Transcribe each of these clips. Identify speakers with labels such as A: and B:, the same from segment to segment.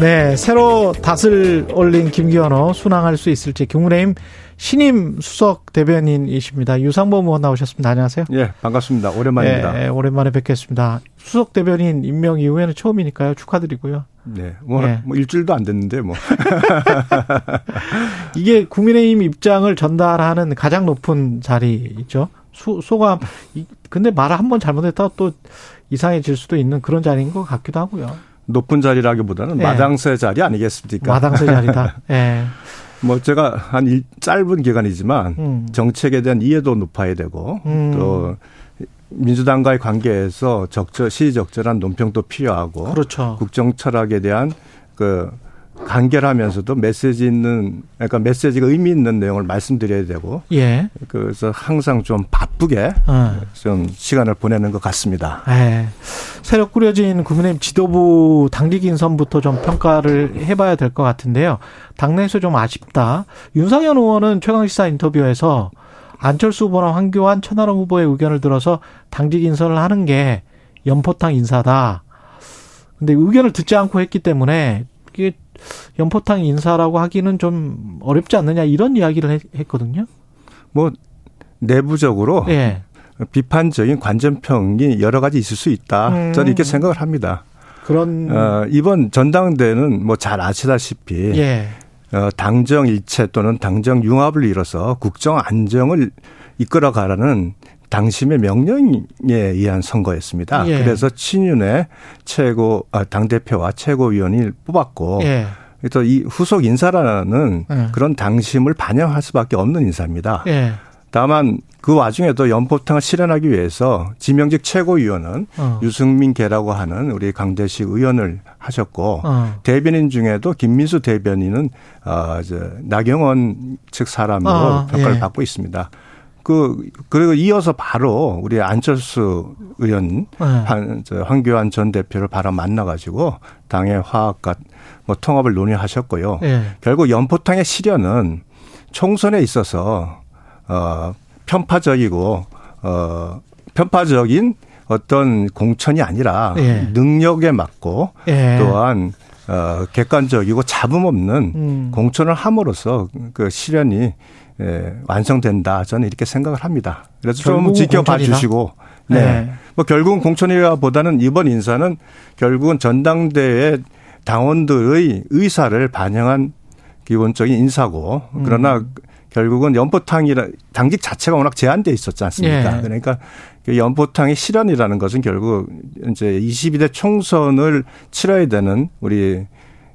A: 네, 새로 닷을 올린 김기현호 순항할 수 있을지 국민의힘 신임 수석 대변인이십니다. 유상범 의원 나오셨습니다. 안녕하세요.
B: 예, 반갑습니다. 오랜만입니다.
A: 네, 오랜만에 뵙겠습니다. 수석 대변인 임명 이후에는 처음이니까요. 축하드리고요.
B: 네, 뭐, 네. 뭐 일주일도 안 됐는데 뭐
A: 이게 국민의힘 입장을 전달하는 가장 높은 자리죠. 수, 소감. 근데 말을 한 번 잘못했다가 또 이상해질 수도 있는 그런 자리인 것 같기도 하고요.
B: 높은 자리라기보다는 네. 마당새 자리 아니겠습니까?
A: 마당새 자리다. 예. 네.
B: 뭐 제가 한 일, 짧은 기간이지만 음. 정책에 대한 이해도 높아야 되고 음. 또 민주당과의 관계에서 적절 시적절한 논평도 필요하고
A: 그렇죠.
B: 국정 철학에 대한 그 간결하면서도 메시지 있는 그러니까 메시지가 의미 있는 내용을 말씀드려야 되고 예. 그래서 항상 좀 바쁘게 어. 좀 시간을 보내는 것 같습니다.
A: 예. 새로 꾸려진 국민의힘 지도부 당직 인선부터 좀 평가를 해봐야 될 것 같은데요. 당내에서 좀 아쉽다. 윤상현 의원은 최강시사 인터뷰에서 안철수 후보나 황교안 천하람 후보의 의견을 들어서 당직 인선을 하는 게 연포탕 인사다. 근데 의견을 듣지 않고 했기 때문에 이게 연포탕 인사라고 하기는 좀 어렵지 않느냐 이런 이야기를 했거든요.
B: 뭐 내부적으로 예. 비판적인 관전평이 여러 가지 있을 수 있다. 음. 저는 이렇게 생각을 합니다.
A: 그런
B: 어, 이번 전당대회는 뭐 잘 아시다시피 예. 어, 당정 일체 또는 당정 융합을 이뤄서 국정 안정을 이끌어가라는 당심의 명령에 의한 선거였습니다. 예. 그래서 친윤의 최고 아, 당 대표와 최고위원이 뽑았고 예. 그래서 이 후속 인사라는 예. 그런 당심을 반영할 수밖에 없는 인사입니다. 예. 다만 그 와중에도 연포탕을 실현하기 위해서 지명직 최고위원은 어. 유승민 개라고 하는 우리 강대식 의원을 하셨고 어. 대변인 중에도 김민수 대변인은 어, 저 나경원 측 사람으로 어. 평가를 예. 받고 있습니다. 그 그리고 이어서 바로 우리 안철수 의원 네. 한, 저 황교안 전 대표를 바로 만나가지고 당의 화합과 뭐 통합을 논의하셨고요. 네. 결국 연포탕의 실현은 총선에 있어서 어 편파적이고 어 편파적인 어떤 공천이 아니라 네. 능력에 맞고 또한 어 객관적이고 잡음 없는 음. 공천을 함으로써 그 실현이 예, 완성된다. 저는 이렇게 생각을 합니다. 그래서 좀 지켜봐 공천이다? 주시고. 네. 네. 뭐 결국은 공천이라보다는 이번 인사는 결국은 전당대회 당원들의 의사를 반영한 기본적인 인사고 그러나 음. 결국은 연포탕이라 당직 자체가 워낙 제한돼 있었지 않습니까? 예. 그러니까 그 연포탕의 실현이라는 것은 결국 이제 22대 총선을 치러야 되는 우리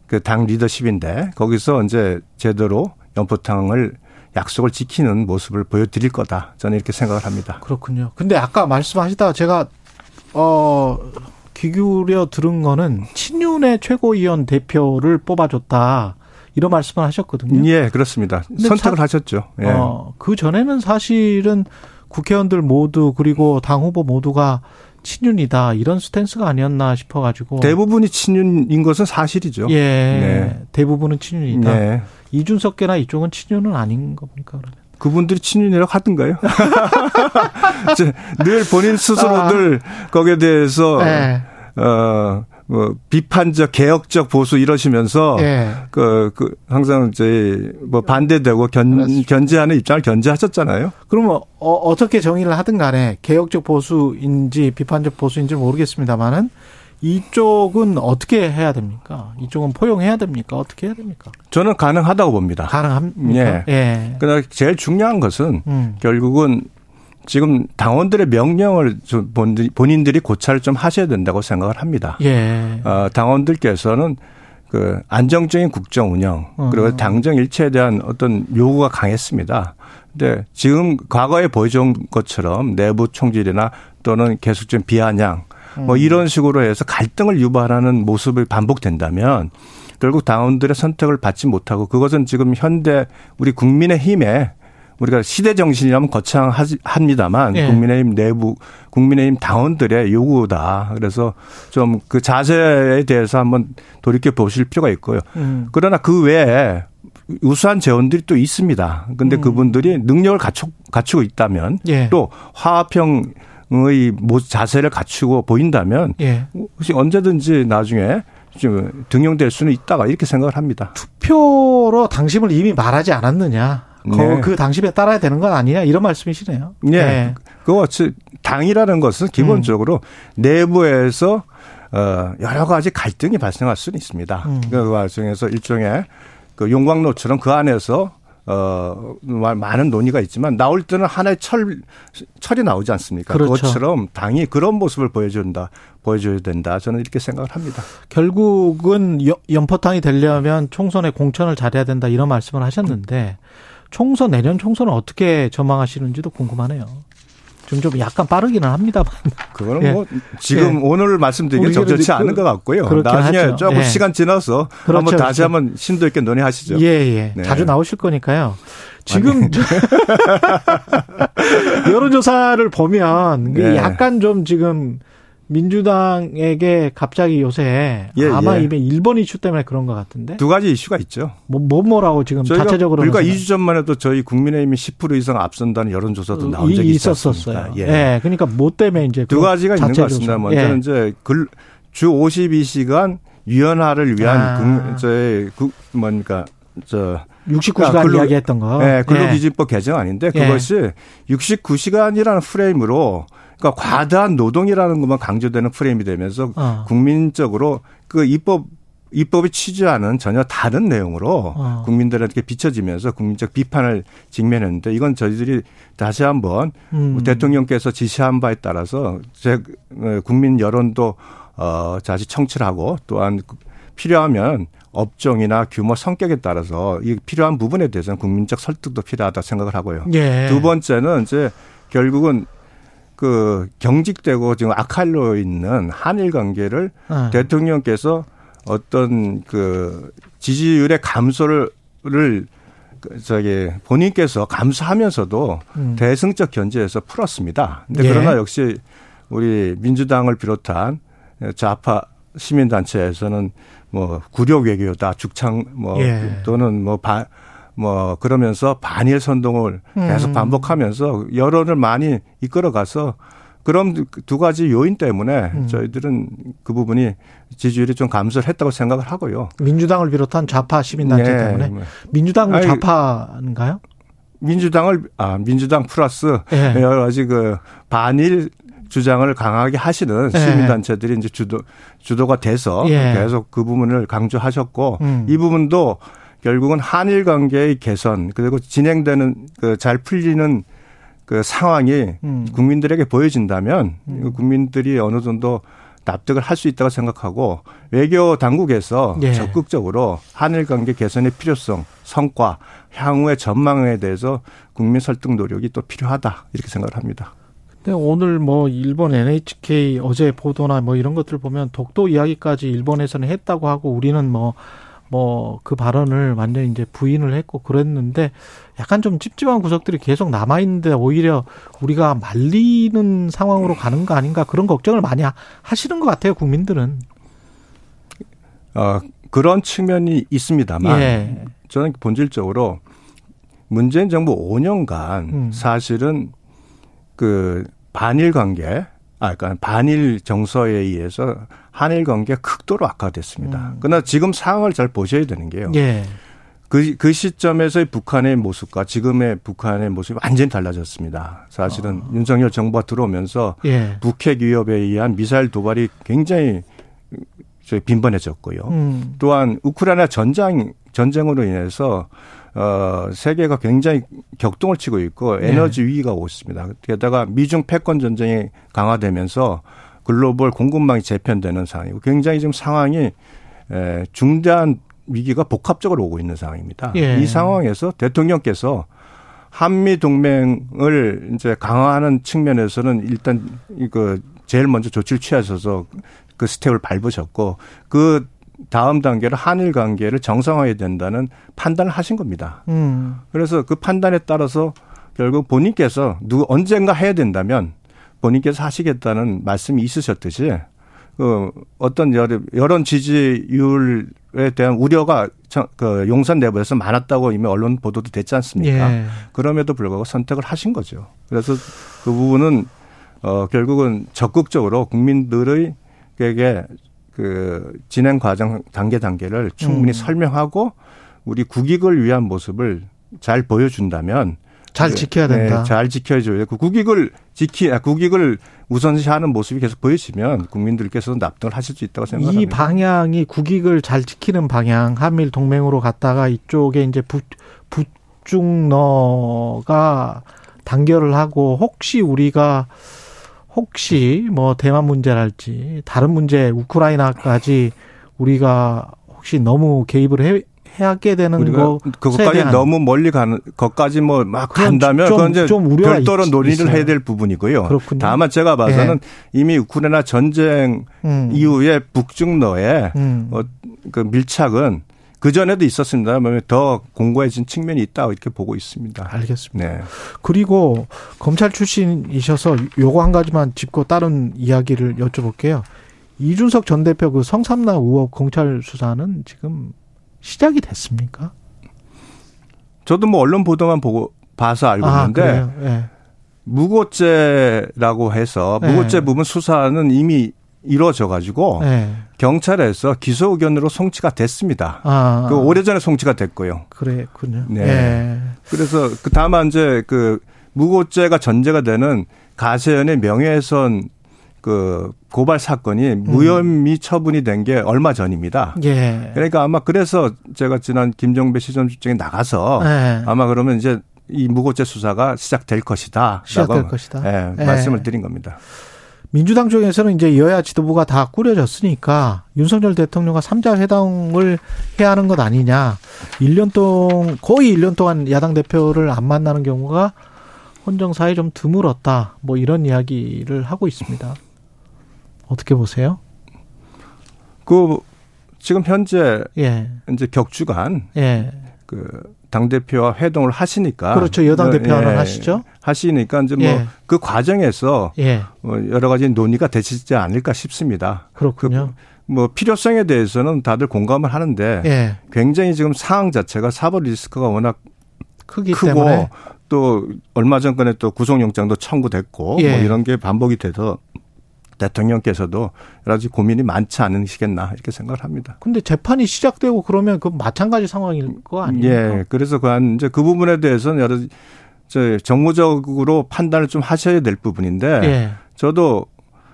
B: 그 당 리더십인데 거기서 이제 제대로 연포탕을 약속을 지키는 모습을 보여드릴 거다. 저는 이렇게 생각을 합니다.
A: 그렇군요. 근데 아까 말씀하시다가 제가 어 기울여 들은 거는 친윤의 최고위원 대표를 뽑아줬다. 이런 말씀을 하셨거든요.
B: 예, 그렇습니다. 선택을 사, 하셨죠. 예. 어,
A: 그 전에는 사실은 국회의원들 모두 그리고 당 후보 모두가 친윤이다 이런 스탠스가 아니었나 싶어가지고
B: 대부분이 친윤인 것은 사실이죠.
A: 예, 네. 대부분은 친윤이다. 네. 이준석계나 이쪽은 친윤은 아닌 겁니까 그러면?
B: 그분들이 친윤이라고 하던가요? 늘 본인 스스로들 아. 거기에 대해서 네. 어. 뭐 비판적 개혁적 보수 이러시면서 예. 그, 그 항상 이제 뭐 반대되고 견 견제하는 입장을 견제하셨잖아요.
A: 그러면 어, 어떻게 정의를 하든 간에 개혁적 보수인지 비판적 보수인지 모르겠습니다만은 이쪽은 어떻게 해야 됩니까? 이쪽은 포용해야 됩니까? 어떻게 해야 됩니까?
B: 저는 가능하다고 봅니다.
A: 가능합니까?
B: 예. 예. 그러나 제일 중요한 것은 음. 결국은 지금 당원들의 명령을 좀 본인들이 고찰을 좀 하셔야 된다고 생각을 합니다. 예. 어, 당원들께서는 그 안정적인 국정 운영 그리고 어. 당정 일체에 대한 어떤 요구가 강했습니다. 근데 지금 과거에 보여준 것처럼 내부 총질이나 또는 계속적인 비아냥 뭐 음. 이런 식으로 해서 갈등을 유발하는 모습을 반복된다면 결국 당원들의 선택을 받지 못하고 그것은 지금 현대 우리 국민의 힘에 우리가 시대 정신이라면 거창합니다만 예. 국민의힘 내부 국민의힘 당원들의 요구다. 그래서 좀 그 자세에 대해서 한번 돌이켜 보실 필요가 있고요. 음. 그러나 그 외에 우수한 재원들이 또 있습니다. 근데 음. 그분들이 능력을 갖추, 갖추고 있다면 예. 또 화합형 의 자세를 갖추고 보인다면 예. 혹시 언제든지 나중에 좀 등용될 수는 있다가 이렇게 생각을 합니다.
A: 투표로 당심을 이미 말하지 않았느냐? 네. 그 당심에 따라야 되는 건 아니냐 이런 말씀이시네요.
B: 네. 네. 그거 당이라는 것은 기본적으로 음. 내부에서 어 여러 가지 갈등이 발생할 수는 있습니다. 음. 그 과정에서 일종의 그 용광로처럼 그 안에서 어, 많은 논의가 있지만 나올 때는 하나의 철, 철이 나오지 않습니까? 그렇죠. 그것처럼 당이 그런 모습을 보여준다, 보여줘야 된다. 저는 이렇게 생각을 합니다.
A: 결국은 연포탕이 되려면 총선에 공천을 잘해야 된다 이런 말씀을 하셨는데 총선, 내년 총선은 어떻게 전망하시는지도 궁금하네요. 좀, 좀 약간 빠르기는 합니다만.
B: 그거는 예. 뭐 지금 예. 오늘 말씀드리기 적절치 않은 것 같고요. 나중에 하죠. 조금 예. 시간 지나서 그렇죠, 한번 다시 그렇죠. 한번 심도 있게 논의하시죠.
A: 예, 예. 네. 자주 나오실 거니까요. 지금 여론조사를 보면 네. 약간 좀 지금 민주당에게 갑자기 요새 예, 아마 예. 이번 일본 이슈 때문에 그런 것 같은데
B: 두 가지 이슈가 있죠.
A: 뭐, 뭐 뭐라고 지금 자체적으로
B: 불과 2주 전만 해도 저희 국민의힘이 10% 이상 앞선다는 여론조사도 나온 적이 있었었어요.
A: 예. 예. 그러니까 뭐 때문에 이제
B: 두 가지가 있는 것 같습니다. 먼저는 예. 이제 글, 주 52시간 유연화를 위한 아. 그, 저의 그 뭡니까 저
A: 69시간 그러니까 이야기했던 거.
B: 네, 근로기준법 예. 개정안인데 그것이 69시간이라는 프레임으로 그러니까 과다한 노동이라는 것만 강조되는 프레임이 되면서 어. 국민적으로 그 입법 입법이 취지하는 전혀 다른 내용으로 어. 국민들에게 비춰지면서 국민적 비판을 직면했는데 이건 저희들이 다시 한번 음. 대통령께서 지시한 바에 따라서 제 어, 국민 여론도 어 다시 청취하고 또한 필요하면 업종이나 규모 성격에 따라서 이 필요한 부분에 대해서는 국민적 설득도 필요하다 생각을 하고요. 예. 두 번째는 이제 결국은 그 경직되고 지금 악할로 있는 한일 관계를 어. 대통령께서 어떤 그 지지율의 감소를 그 저기 본인께서 감수하면서도 음. 대승적 견제에서 풀었습니다. 근데 예. 그러나 역시 우리 민주당을 비롯한 좌파 시민단체에서는 뭐 구력 외교다 죽창 뭐 예. 또는 뭐 뭐 그러면서 반일 선동을 계속 음. 반복하면서 여론을 많이 이끌어가서 그럼 두 가지 요인 때문에 음. 저희들은 그 부분이 지지율이 좀 감소를 했다고 생각을 하고요.
A: 민주당을 비롯한 좌파 시민단체 네. 때문에 민주당은 아니, 좌파인가요?
B: 민주당을 아 민주당 플러스 네. 여러 가지 그 반일 주장을 강하게 하시는 네. 시민단체들이 이제 주도 주도가 돼서 예. 계속 그 부분을 강조하셨고 음. 이 부분도 결국은 한일 관계의 개선 그리고 진행되는 그 잘 풀리는 그 상황이 음. 국민들에게 보여진다면 음. 국민들이 어느 정도 납득을 할 수 있다고 생각하고 외교 당국에서 예. 적극적으로 한일 관계 개선의 필요성, 성과, 향후의 전망에 대해서 국민 설득 노력이 또 필요하다 이렇게 생각을 합니다.
A: 근데 오늘 뭐 일본 NHK 어제 보도나 뭐 이런 것들 보면 독도 이야기까지 일본에서는 했다고 하고 우리는 뭐 뭐 그 발언을 완전히 이제 부인을 했고 그랬는데 약간 좀 찝찝한 구석들이 계속 남아 있는데 오히려 우리가 말리는 상황으로 가는 거 아닌가 그런 걱정을 많이 하시는 것 같아요 국민들은.
B: 어 그런 측면이 있습니다만 예. 저는 본질적으로 문재인 정부 5년간 음. 사실은 그 반일 관계 아, 그러니까 반일 정서에 의해서 한일 관계가 극도로 악화됐습니다. 음. 그러나 지금 상황을 잘 보셔야 되는 게요. 예. 그, 그 시점에서의 북한의 모습과 지금의 북한의 모습이 완전히 달라졌습니다. 사실은 어. 윤석열 정부가 들어오면서 예. 북핵 위협에 의한 미사일 도발이 굉장히 빈번해졌고요. 음. 또한 우크라이나 전장 전쟁으로 인해서 어 세계가 굉장히 격동을 치고 있고 에너지 네. 위기가 오고 있습니다. 게다가 미중 패권 전쟁이 강화되면서 글로벌 공급망이 재편되는 상황이고 굉장히 지금 상황이 에 중대한 위기가 복합적으로 오고 있는 상황입니다. 예. 이 상황에서 대통령께서 한미 동맹을 이제 강화하는 측면에서는 일단 이거 제일 먼저 조치를 취하셔서 그 스텝을 밟으셨고 그 다음 단계로 한일 관계를 정상화해야 된다는 판단을 하신 겁니다. 음. 그래서 그 판단에 따라서 결국 본인께서 누구 언젠가 해야 된다면 본인께서 하시겠다는 말씀이 있으셨듯이 그 어떤 여론 지지율에 대한 우려가 그 용산 내부에서 많았다고 이미 언론 보도도 됐지 않습니까? 예. 그럼에도 불구하고 선택을 하신 거죠. 그래서 그 부분은 어 결국은 적극적으로 국민들의 에게 그 진행 과정 단계 단계를 충분히 음. 설명하고 우리 국익을 위한 모습을 잘 보여준다면
A: 잘 네, 지켜야 된다.
B: 네, 잘 지켜줘야 그 국익을 지키 아, 국익을 우선시하는 모습이 계속 보여지면 국민들께서도 납득을 하실 수 있다고 생각합니다.
A: 이 방향이 국익을 잘 지키는 방향 한미일 동맹으로 갔다가 이쪽에 이제 북 북중너가 단결을 하고 혹시 우리가 혹시 뭐 대만 문제랄지 다른 문제 우크라이나까지 우리가 혹시 너무 개입을 해, 하게 되는 거
B: 그것까지 너무 멀리 가는 것까지 뭐 막 간다면 좀, 그건 이제 좀 별도로 논의를 있어요. 해야 될 부분이고요. 그렇군요. 다만 제가 봐서는 네. 이미 우크라이나 전쟁 음. 이후에 북중러의 음. 어, 그 밀착은 그 전에도 있었습니다만 더 공고해진 측면이 있다 이렇게 보고 있습니다.
A: 알겠습니다. 네. 그리고 검찰 출신이셔서 요거 한 가지만 짚고 다른 이야기를 여쭤볼게요. 이준석 전 대표 그 성삼나 의혹 검찰 수사는 지금 시작이 됐습니까?
B: 저도 뭐 언론 보도만 보고 봐서 알고 아, 있는데 네. 무고죄라고 해서 무고죄 네. 부분 수사는 이미 이루어져 가지고 네. 경찰에서 기소 의견으로 송치가 됐습니다. 아. 그 오래전에 송치가 됐고요.
A: 그랬군요.
B: 네. 네. 그래서 그 다만 이제 그 무고죄가 전제가 되는 가세연의 명예훼손 그 고발 사건이 음. 무혐의 처분이 된 게 얼마 전입니다. 예. 그러니까 아마 그래서 제가 지난 김종배 시정실장에 나가서 예. 아마 그러면 이제 이 무고죄 수사가 시작될 것이다.
A: 시작될 것이다.
B: 예, 예. 말씀을 드린 겁니다.
A: 민주당 쪽에서는 이제 여야 지도부가 다 꾸려졌으니까 윤석열 대통령과 삼자 회담을 해야 하는 것 아니냐. 1년 동안 거의 1년 동안 야당 대표를 안 만나는 경우가 헌정사에 좀 드물었다. 뭐 이런 이야기를 하고 있습니다. 어떻게 보세요?
B: 그 지금 현재 예. 이제 격주간 예. 그 당 대표와 회동을 하시니까
A: 그렇죠 여당 대표는 예, 하시죠
B: 하시니까 이제 뭐그 예. 그 과정에서 예. 뭐 여러 가지 논의가 되시지 않을까 싶습니다.
A: 그렇군요.
B: 그, 뭐 필요성에 대해서는 다들 공감을 하는데 예. 굉장히 지금 상황 자체가 사법 리스크가 워낙 크기 크고 때문에. 또 얼마 전번에 또 구속영장도 청구됐고 뭐 예. 이런 게 반복이 돼서 대통령께서도 여러 가지 고민이 많지 않으시겠나 이렇게 생각을 합니다.
A: 근데 재판이 시작되고 그러면 그 마찬가지 상황일 거 아니에요?
B: 예. 그래서 그 한 이제 그 부분에 대해서는 여러 저 정무적으로 판단을 좀 하셔야 될 부분인데 예. 저도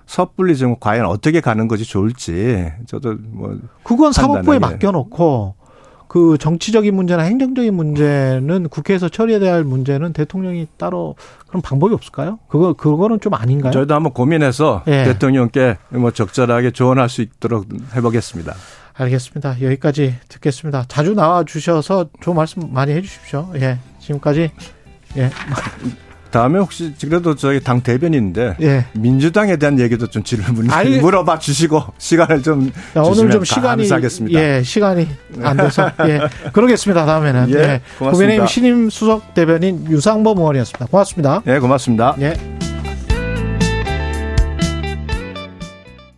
B: 섣불리 지금 과연 어떻게 가는 것이 좋을지 저도 뭐
A: 그건 사법부에 맡겨놓고 그 정치적인 문제나 행정적인 문제는 국회에서 처리해야 할 문제는 대통령이 따로 그런 방법이 없을까요? 그거 그거는 좀 아닌가요?
B: 저희도 한번 고민해서 예. 대통령께 뭐 적절하게 조언할 수 있도록 해보겠습니다.
A: 알겠습니다. 여기까지 듣겠습니다. 자주 나와 주셔서 좋은 말씀 많이 해주십시오. 예, 지금까지 예.
B: 다음에 혹시 그래도 저희 당 대변인인데 예. 민주당에 대한 얘기도 좀 질문 아니, 물어봐 주시고 시간을 좀 야, 오늘 좀 시간이 감사하겠습니다.
A: 예 시간이 안 돼서 예 그러겠습니다 다음에는 예, 예. 고맙습니다. 국민의힘 신임 수석 대변인 유상범 의원이었습니다 고맙습니다.
B: 예 고맙습니다.
A: 예.